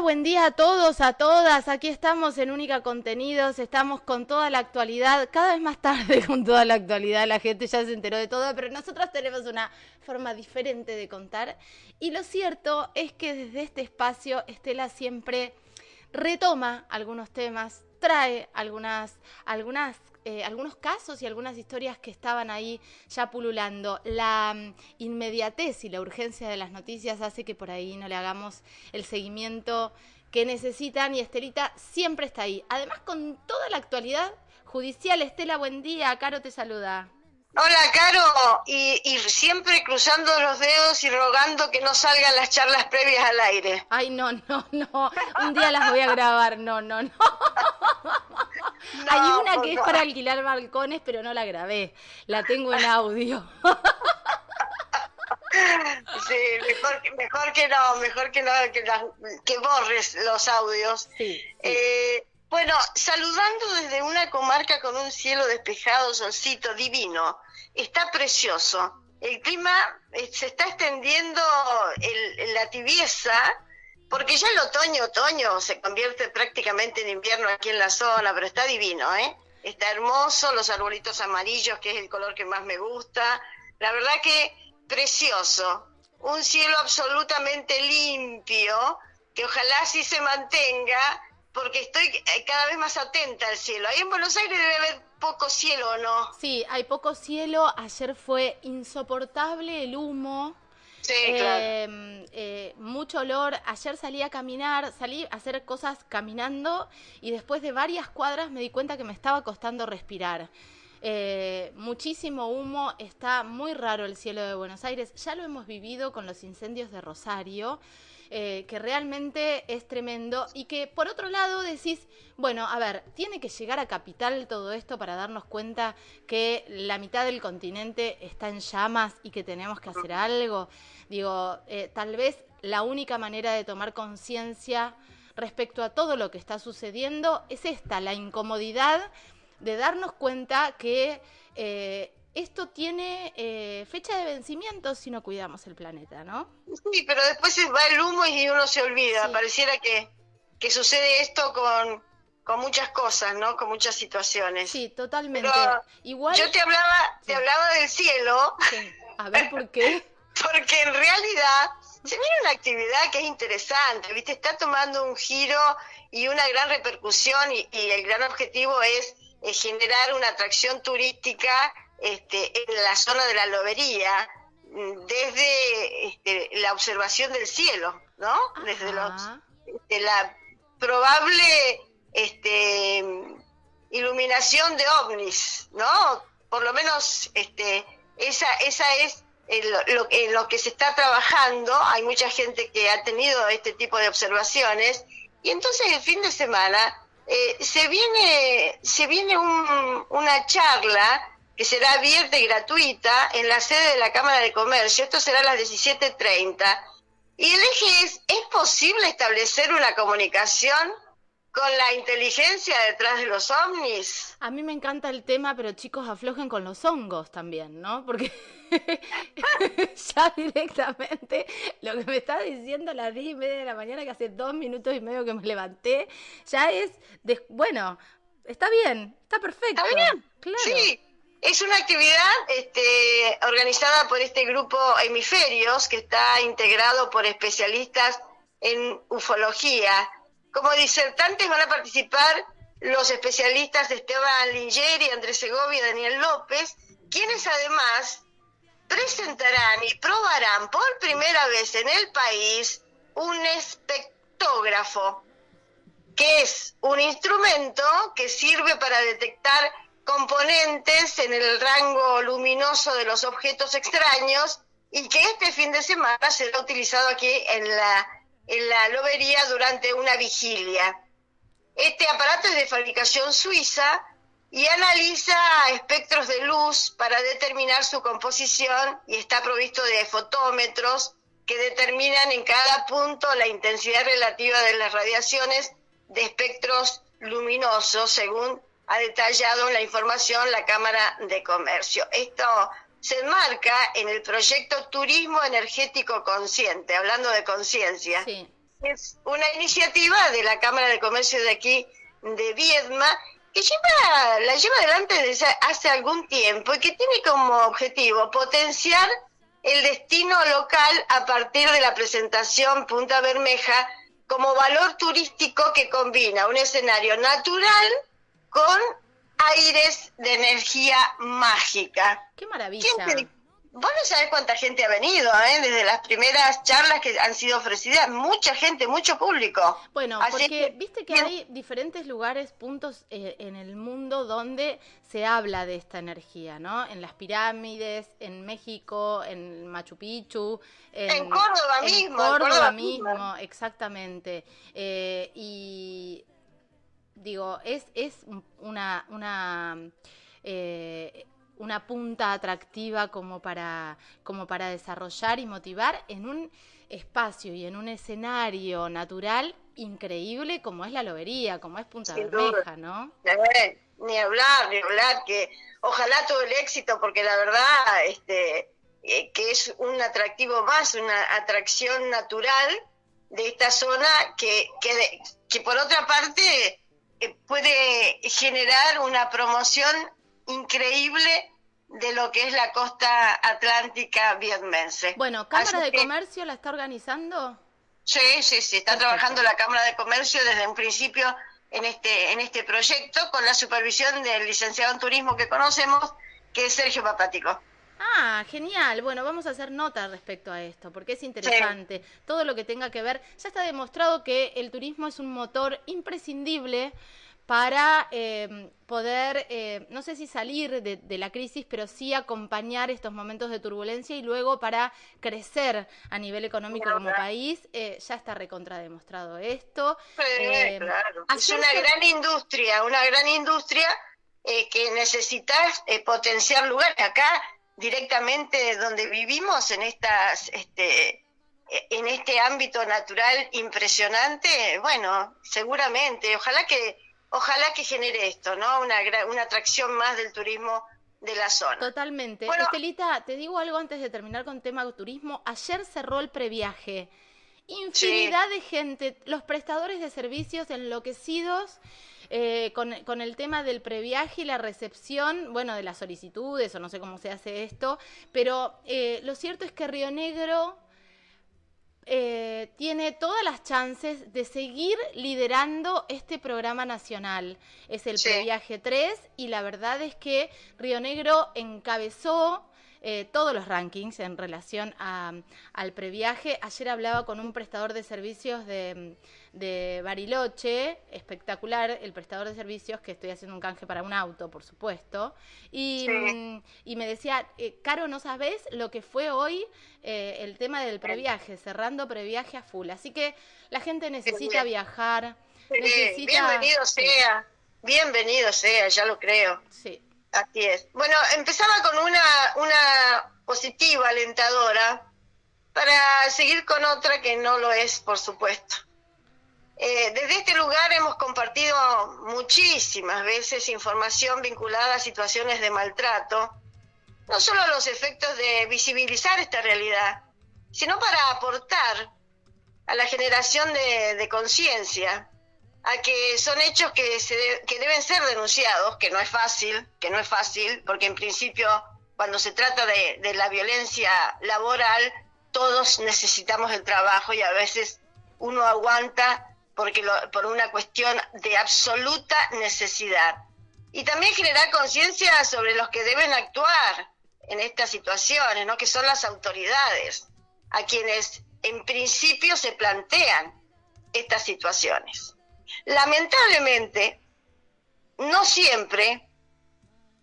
buen día a todos, a todas. Aquí estamos en Única Contenidos, estamos con toda la actualidad, cada vez más tarde con toda la actualidad, la gente ya se enteró de todo, pero nosotros tenemos una forma diferente de contar. Y lo cierto es que desde este espacio Estela siempre retoma algunos temas, trae algunas, algunas eh, algunos casos y algunas historias que estaban ahí ya pululando. La mm, inmediatez y la urgencia de las noticias hace que por ahí no le hagamos el seguimiento que necesitan y Estelita siempre está ahí. Además, con toda la actualidad judicial, Estela, buen día. Caro te saluda. Hola, Caro, y, y, siempre cruzando los dedos y rogando que no salgan las charlas previas al aire. Ay, no, no, no, un día las voy a grabar, no, no, no. Hay una que es para alquilar balcones, pero no la grabé, la tengo en audio. Sí, mejor, mejor que no, mejor que no, que, que borres los audios. Sí, sí. Eh, bueno, saludando desde una comarca con un cielo despejado, solcito, divino. Está precioso. El clima eh, se está extendiendo el, la tibieza, porque ya el otoño, otoño se convierte prácticamente en invierno aquí en la zona, pero está divino, ¿eh? Está hermoso, los arbolitos amarillos, que es el color que más me gusta. La verdad que precioso. Un cielo absolutamente limpio, que ojalá sí se mantenga porque estoy eh, cada vez más atenta al cielo. Ahí en Buenos Aires debe haber poco cielo, ¿no? Sí, hay poco cielo. Ayer fue insoportable el humo. Sí, claro. Em, eh, mucho olor. Ayer salí a caminar, salí a hacer cosas caminando y después de varias cuadras me di cuenta que me estaba costando respirar. Eh, muchísimo humo, está muy raro el cielo de Buenos Aires. Ya lo hemos vivido con los incendios de Rosario. Eh, que realmente es tremendo y que por otro lado decís, bueno, a ver, tiene que llegar a capital todo esto para darnos cuenta que la mitad del continente está en llamas y que tenemos que hacer algo. Digo, eh, tal vez la única manera de tomar conciencia respecto a todo lo que está sucediendo es esta, la incomodidad de darnos cuenta que eh, esto tiene eh, fecha de vencimiento si no cuidamos el planeta, ¿no? Sí, pero después va el humo y uno se olvida. Pareciera que, que sucede esto con, con muchas cosas, ¿no? Con muchas situaciones. Sí, totalmente. Igual... Yo te hablaba, te hablaba del cielo. A ver, ¿por qué? Porque en realidad se viene una actividad que es interesante, ¿viste? Está tomando un giro y una gran repercusión y, el gran objetivo es generar una atracción turística este, en la zona de la lobería mm, desde este, la observación del cielo, ¿no? Desde los, de la probable este, iluminación de ovnis, ¿no? Por lo menos este, esa, esa es lo, en lo que se está trabajando. Hay mucha gente que ha tenido este tipo de observaciones y entonces el fin de semana eh, se viene se viene un, una charla que será abierta y gratuita en la sede de la Cámara de Comercio. Esto será a las 17.30. Y el eje es, ¿es posible establecer una comunicación con la inteligencia detrás de los ovnis? A mí me encanta el tema, pero chicos, aflojen con los hongos también, ¿no? Porque ya directamente lo que me está diciendo a las 10 y media de la mañana, que hace dos minutos y medio que me levanté, ya es, de, bueno, está bien, está perfecto. ¿Está bien? Claro. Sí. Es una actividad este, organizada por este grupo Hemisferios, que está integrado por especialistas en ufología. Como disertantes van a participar los especialistas Esteban Lingeri, Andrés Segovia Daniel López, quienes además presentarán y probarán por primera vez en el país un espectógrafo, que es un instrumento que sirve para detectar componentes en el rango luminoso de los objetos extraños y que este fin de semana será utilizado aquí en la, en la lobería durante una vigilia. Este aparato es de fabricación suiza y analiza espectros de luz para determinar su composición y está provisto de fotómetros que determinan en cada punto la intensidad relativa de las radiaciones de espectros luminosos según ha detallado la información la Cámara de Comercio. Esto se enmarca en el proyecto Turismo Energético Consciente, hablando de conciencia. es una iniciativa de la Cámara de Comercio de aquí, de Viedma, que lleva, la lleva adelante desde hace algún tiempo y que tiene como objetivo potenciar el destino local a partir de la presentación Punta Bermeja como valor turístico que combina un escenario natural con aires de energía mágica. ¡Qué maravilla! Vos no sabés cuánta gente ha venido, ¿eh? Desde las primeras charlas que han sido ofrecidas, mucha gente, mucho público. Bueno, porque viste que hay diferentes lugares, puntos eh, en el mundo donde se habla de esta energía, ¿no? En las pirámides, en México, en Machu Picchu. En, Córdoba mismo. En Córdoba, mismo, exactamente. Eh, y digo, es, es una... una eh, una punta atractiva como para, como para desarrollar y motivar en un espacio y en un escenario natural increíble como es la lobería, como es Punta Bermeja, ¿no? ni hablar, ni hablar, que ojalá todo el éxito, porque la verdad, este, eh, que es un atractivo más, una atracción natural de esta zona que, que, que por otra parte eh, puede generar una promoción increíble de lo que es la costa atlántica vietmense. Bueno, ¿Cámara de Comercio la está organizando? Sí, sí, sí, está trabajando la Cámara de Comercio desde un principio en este, en este proyecto con la supervisión del licenciado en turismo que conocemos, que es Sergio Papático. Ah, genial. Bueno, vamos a hacer nota respecto a esto, porque es interesante. Todo lo que tenga que ver, ya está demostrado que el turismo es un motor imprescindible para em, poder, eh, no sé si salir de, la crisis, pero sí acompañar estos momentos de turbulencia y luego para crecer a nivel económico como país. Eh, ya está recontra demostrado esto. Em, claro. Es una gran industria, una gran industria eh, que necesitas potenciar lugares. Acá, directamente donde vivimos, en estas... Este, en este ámbito natural impresionante, bueno, seguramente, ojalá que ojalá que genere esto, ¿no? Una, una atracción más del turismo de la zona. Totalmente. Estelita, te digo algo antes de terminar con tema de turismo. Ayer cerró el previaje. Infinidad de gente, los prestadores de servicios enloquecidos eh, con, con, el tema del previaje y la recepción, bueno, de las solicitudes o no sé cómo se hace esto, pero eh, lo cierto es que Río Negro eh, tiene todas las chances de seguir liderando este programa nacional. Es el Previaje 3 y la verdad es que Río Negro encabezó eh, todos los rankings en relación al previaje. Ayer hablaba con un prestador de servicios de, Bariloche, espectacular, el prestador de servicios, que estoy haciendo un canje para un auto, por supuesto, y, mm, me decía, eh, Caro, ¿no sabes lo que fue hoy eh, el tema del previaje, cerrando previaje a full? Así que la gente necesita viajar. Bienvenido sea, bienvenido sea, ya lo creo. Sí. Así es. Bueno, empezaba con una, una positiva, alentadora, para seguir con otra que no lo es, por supuesto. Eh, desde este lugar hemos compartido muchísimas veces información vinculada a situaciones de maltrato, no solo los efectos de visibilizar esta realidad, sino para aportar a la generación de conciencia a que son hechos que, se que deben ser denunciados, que no es fácil, que no es fácil, porque en principio cuando se trata de, de la violencia laboral, todos necesitamos el trabajo y a veces uno aguanta porque por una cuestión de absoluta necesidad. Y también generar conciencia sobre los que deben actuar en estas situaciones, ¿no? que son las autoridades, a quienes en principio se plantean estas situaciones. Lamentablemente, no siempre,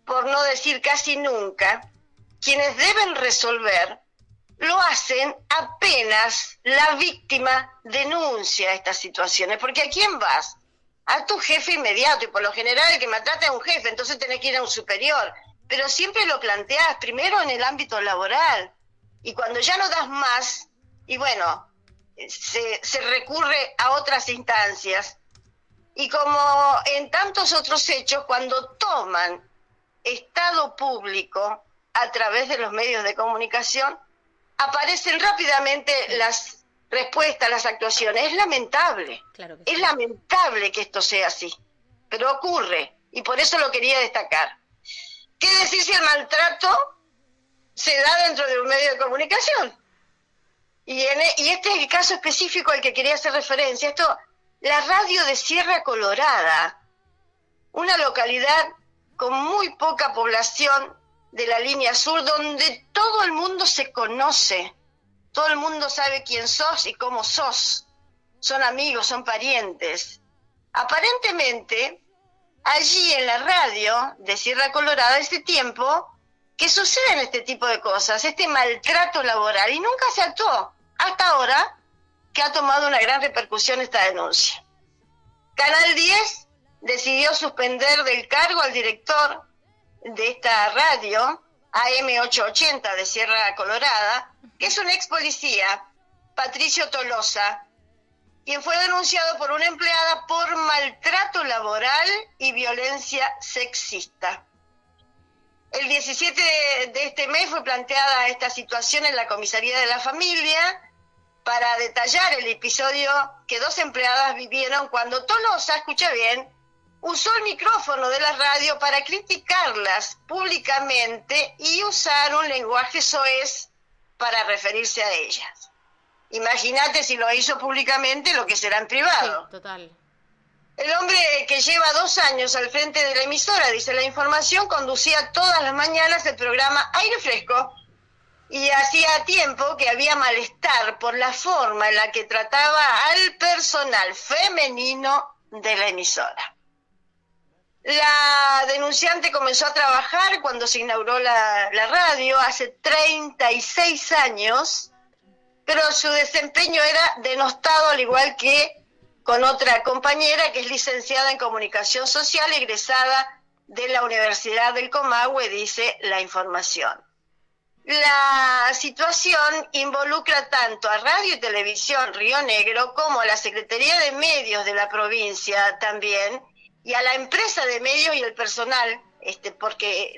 por no decir casi nunca, quienes deben resolver lo hacen apenas la víctima denuncia estas situaciones. Porque ¿a quién vas? A tu jefe inmediato, y por lo general el que maltrata es un jefe, entonces tenés que ir a un superior. Pero siempre lo planteas primero en el ámbito laboral. Y cuando ya no das más, y bueno, se, se recurre a otras instancias, y como en tantos otros hechos, cuando toman estado público a través de los medios de comunicación, aparecen rápidamente las respuesta a las actuaciones. Es lamentable. Es lamentable que esto sea así. Pero ocurre. Y por eso lo quería destacar. ¿Qué decir si el maltrato se da dentro de un medio de comunicación? Y, e, y este es el caso específico al que quería hacer referencia. Esto, la radio de Sierra Colorada, una localidad con muy poca población de la línea sur, donde todo el mundo se conoce, todo el mundo sabe quién sos y cómo sos, son amigos, son parientes. Aparentemente, allí en la radio de Sierra Colorada, este tiempo, que suceden este tipo de cosas, este maltrato laboral, y nunca se actuó, hasta ahora que ha tomado una gran repercusión esta denuncia. Canal 10 decidió suspender del cargo al director de esta radio, AM880 de Sierra Colorada, que es un ex policía, Patricio Tolosa, quien fue denunciado por una empleada por maltrato laboral y violencia sexista. El 17 de este mes fue planteada esta situación en la comisaría de la familia para detallar el episodio que dos empleadas vivieron cuando Tolosa, escucha bien, usó el micrófono de la radio para criticarlas públicamente y usar un lenguaje soez para referirse a ellas. Imagínate si lo hizo públicamente lo que será en privado. total. El hombre que lleva dos años al frente de la emisora, dice la información, conducía todas las mañanas el programa Aire Fresco y hacía tiempo que había malestar por la forma en la que trataba al personal femenino de la emisora. La denunciante comenzó a trabajar cuando se inauguró la, radio hace 36 años, pero su desempeño era denostado al igual que con otra compañera que es licenciada en comunicación social, egresada de la Universidad del Comahue, dice la información. La situación involucra tanto a Radio y Televisión Río Negro como a la Secretaría de Medios de la provincia también, y a la empresa de medios y el personal, este, porque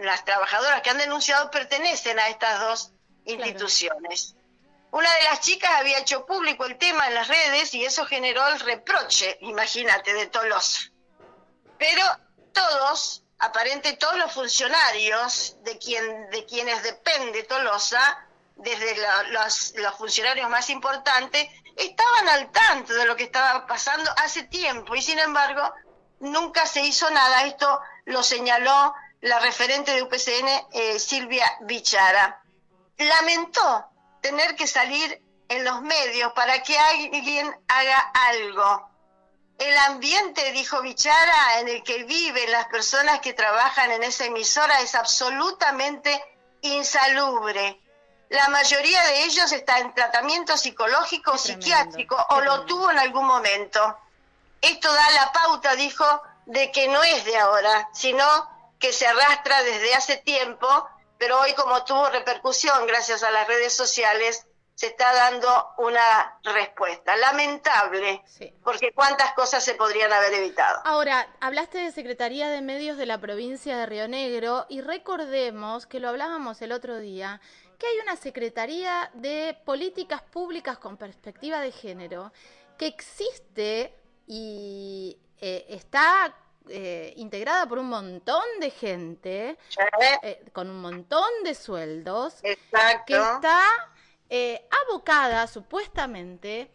las, trabajadoras que han denunciado pertenecen a estas dos instituciones. Una de las chicas había hecho público el tema en las redes y eso generó el reproche, imagínate, de Tolosa. Pero todos, aparente todos los funcionarios de, quien, de quienes depende Tolosa, desde los, los funcionarios más importantes, estaban al tanto de lo que estaba pasando hace tiempo y sin embargo nunca se hizo nada. Esto lo señaló la referente de UPCN, eh, Silvia Bichara. Lamentó tener que salir en los medios para que alguien haga algo. El ambiente, dijo Bichara, en el que viven las personas que trabajan en esa emisora es absolutamente insalubre. La mayoría de ellos está en tratamiento psicológico o psiquiátrico o lo tuvo en algún momento. Esto da la pauta, dijo, de que no es de ahora, sino que se arrastra desde hace tiempo, pero hoy como tuvo repercusión gracias a las redes sociales, se está dando una respuesta. Lamentable, porque cuántas cosas se podrían haber evitado. Ahora, hablaste de Secretaría de Medios de la provincia de Río Negro y recordemos que lo hablábamos el otro día, que hay una Secretaría de Políticas Públicas con Perspectiva de Género que existe y eh, está eh, integrada por un montón de gente, eh, con un montón de sueldos, que está abocada supuestamente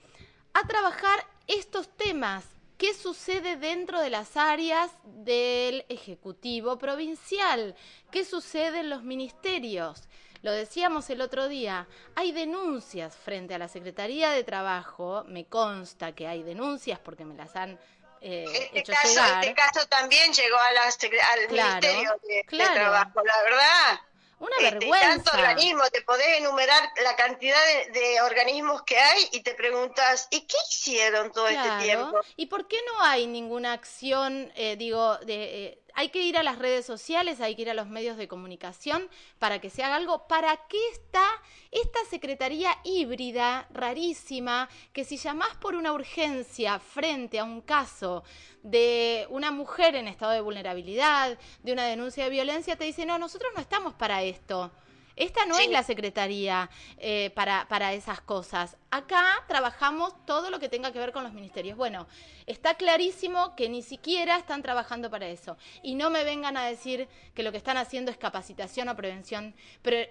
a trabajar estos temas. ¿Qué sucede dentro de las áreas del Ejecutivo Provincial? ¿Qué sucede en los ministerios? Lo decíamos el otro día, hay denuncias frente a la Secretaría de Trabajo, me consta que hay denuncias porque me las han eh, este hecho caso, llegar. Este caso también llegó a la, al Ministerio de, Trabajo, la verdad. Una este, vergüenza. Tanto organismo, te podés enumerar la cantidad de, organismos que hay y te preguntas, ¿y qué hicieron todo este tiempo? ¿Y por qué no hay ninguna acción, eh, digo, de, eh, hay que ir a las redes sociales, hay que ir a los medios de comunicación para que se haga algo. ¿Para qué está esta secretaría híbrida, rarísima, que si llamás por una urgencia frente a un caso de una mujer en estado de vulnerabilidad, de una denuncia de violencia, te dice, no, nosotros no estamos para esto. Esta no es la secretaría eh, para, para esas cosas. Acá trabajamos todo lo que tenga que ver con los ministerios. Bueno, está clarísimo que ni siquiera están trabajando para eso. Y no me vengan a decir que lo que están haciendo es capacitación o prevención,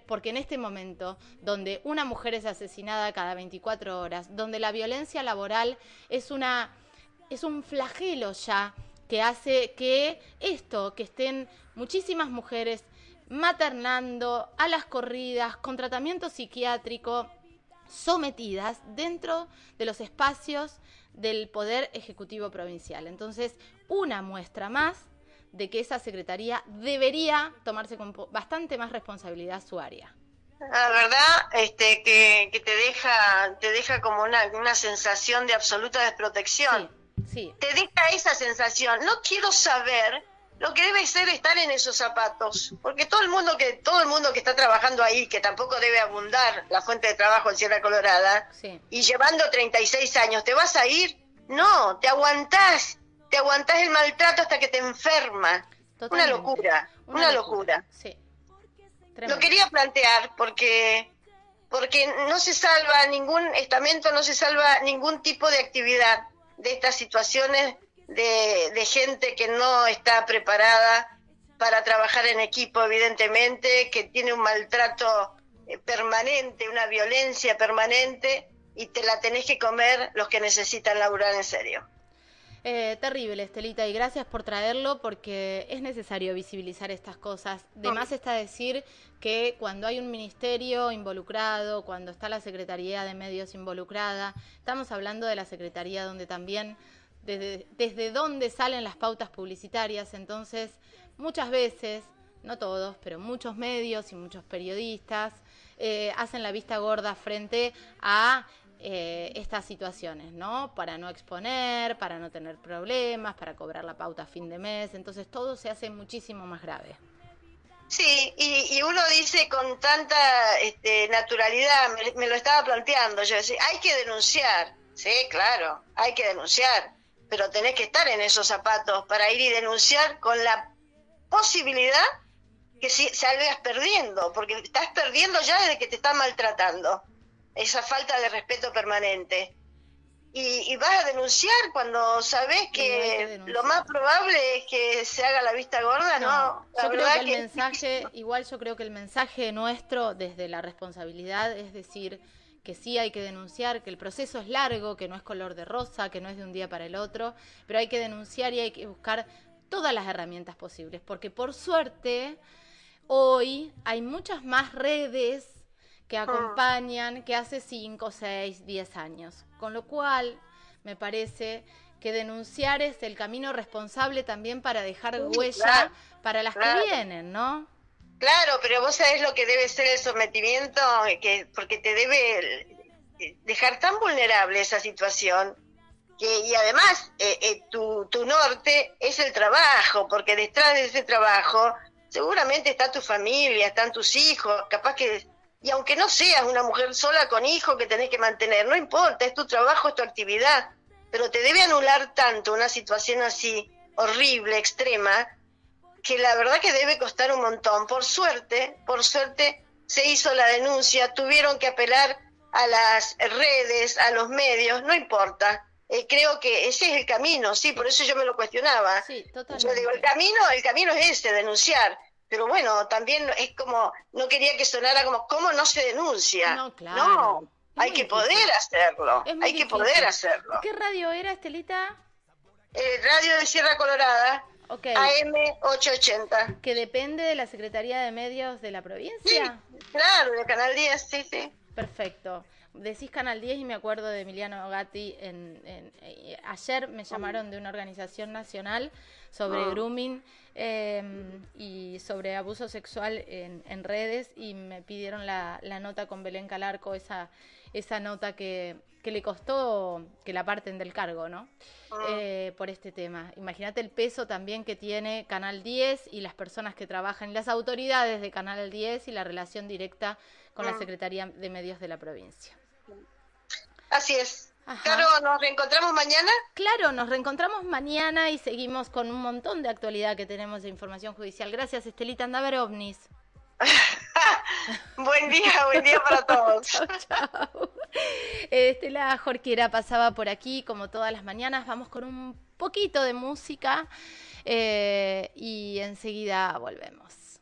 porque en este momento, donde una mujer es asesinada cada 24 horas, donde la violencia laboral es una es un flagelo ya que hace que esto, que estén muchísimas mujeres maternando a las corridas, con tratamiento psiquiátrico, sometidas dentro de los espacios del Poder Ejecutivo Provincial. Entonces, una muestra más de que esa Secretaría debería tomarse con bastante más responsabilidad su área. La verdad, este, que, te deja, te deja como una, una sensación de absoluta desprotección. Sí, Te deja esa sensación. No quiero saber lo que debe ser estar en esos zapatos, porque todo el mundo que todo el mundo que está trabajando ahí, que tampoco debe abundar la fuente de trabajo en Sierra Colorada, y llevando 36 años, ¿te vas a ir? No, te aguantás, te aguantás el maltrato hasta que te enferma. Una locura, una, locura. Sí. Lo quería plantear porque porque no se salva ningún estamento, no se salva ningún tipo de actividad de estas situaciones de, gente que no está preparada para trabajar en equipo, evidentemente, que tiene un maltrato eh, permanente, una violencia permanente, y te la tenés que comer los que necesitan laburar en serio. Eh, terrible, Estelita, y gracias por traerlo porque es necesario visibilizar estas cosas. De más está decir que cuando hay un ministerio involucrado, cuando está la Secretaría de Medios involucrada, estamos hablando de la Secretaría donde también desde, desde dónde salen las pautas publicitarias. Entonces, muchas veces, no todos, pero muchos medios y muchos periodistas eh, hacen la vista gorda frente a eh, estas situaciones, ¿no? Para no exponer, para no tener problemas, para cobrar la pauta a fin de mes. Entonces, todo se hace muchísimo más grave. Sí, y, uno dice con tanta este, naturalidad, me, lo estaba planteando, yo decía, hay que denunciar, sí, claro, hay que denunciar, pero tenés que estar en esos zapatos para ir y denunciar con la posibilidad que si salgas perdiendo, porque estás perdiendo ya desde que te están maltratando, esa falta de respeto permanente. Y, vas a denunciar cuando sabes que, lo más probable es que se haga la vista gorda, ¿no? yo creo que el mensaje, igual yo creo que el mensaje nuestro desde la responsabilidad es decir, que sí hay que denunciar, que el proceso es largo, que no es color de rosa, que no es de un día para el otro, pero hay que denunciar y hay que buscar todas las herramientas posibles, porque por suerte hoy hay muchas más redes que ah. acompañan que hace 5, 6, 10 años, con lo cual me parece que denunciar es el camino responsable también para dejar huella para las que vienen, ¿no? Claro, pero vos sabés lo que debe ser el sometimiento, que porque te debe dejar tan vulnerable esa situación. Que, y además, eh, eh, tu, tu norte es el trabajo, porque detrás de ese trabajo seguramente está tu familia, están tus hijos, capaz que, y aunque no seas una mujer sola con hijos que tenés que mantener, no importa, es tu trabajo, es tu actividad, pero te debe anular tanto una situación así horrible, extrema, que la verdad que debe costar un montón. Por suerte, por suerte se hizo la denuncia, tuvieron que apelar a las redes, a los medios, no importa. Eh, creo que ese es el camino, sí, por eso yo me lo cuestionaba. Sí, Yo digo, el camino, el camino es ese, denunciar. Pero bueno, también es como, no quería que sonara como, ¿cómo no se denuncia? No, claro. No, hay que poder hacerlo, hay que poder hacerlo. ¿Qué radio era, Estelita? Eh, radio de Sierra Colorada. AM880. ¿Que depende de la Secretaría de Medios de la provincia? claro, de Canal 10, sí, sí. Perfecto. Decís Canal 10 y me acuerdo de Emiliano Gatti. En, eh, ayer me llamaron de una organización nacional sobre ah. grooming em, y sobre abuso sexual en, redes y me pidieron la, la nota con Belén Calarco, esa esa nota que, que le costó que la parten del cargo, ¿no? Ah. Eh, por este tema. Imagínate el peso también que tiene Canal 10 y las personas que trabajan, las autoridades de Canal 10 y la relación directa con la ah. Secretaría de Medios de la provincia. Así es. Claro, ¿nos reencontramos mañana? Claro, nos reencontramos mañana y seguimos con un montón de actualidad que tenemos de información judicial. Gracias, Estelita. Anda ovnis. Buen día, buen día para todos. chao. Estela Jorquera pasaba por aquí como todas las mañanas. Vamos con un poquito de música eh, y enseguida volvemos.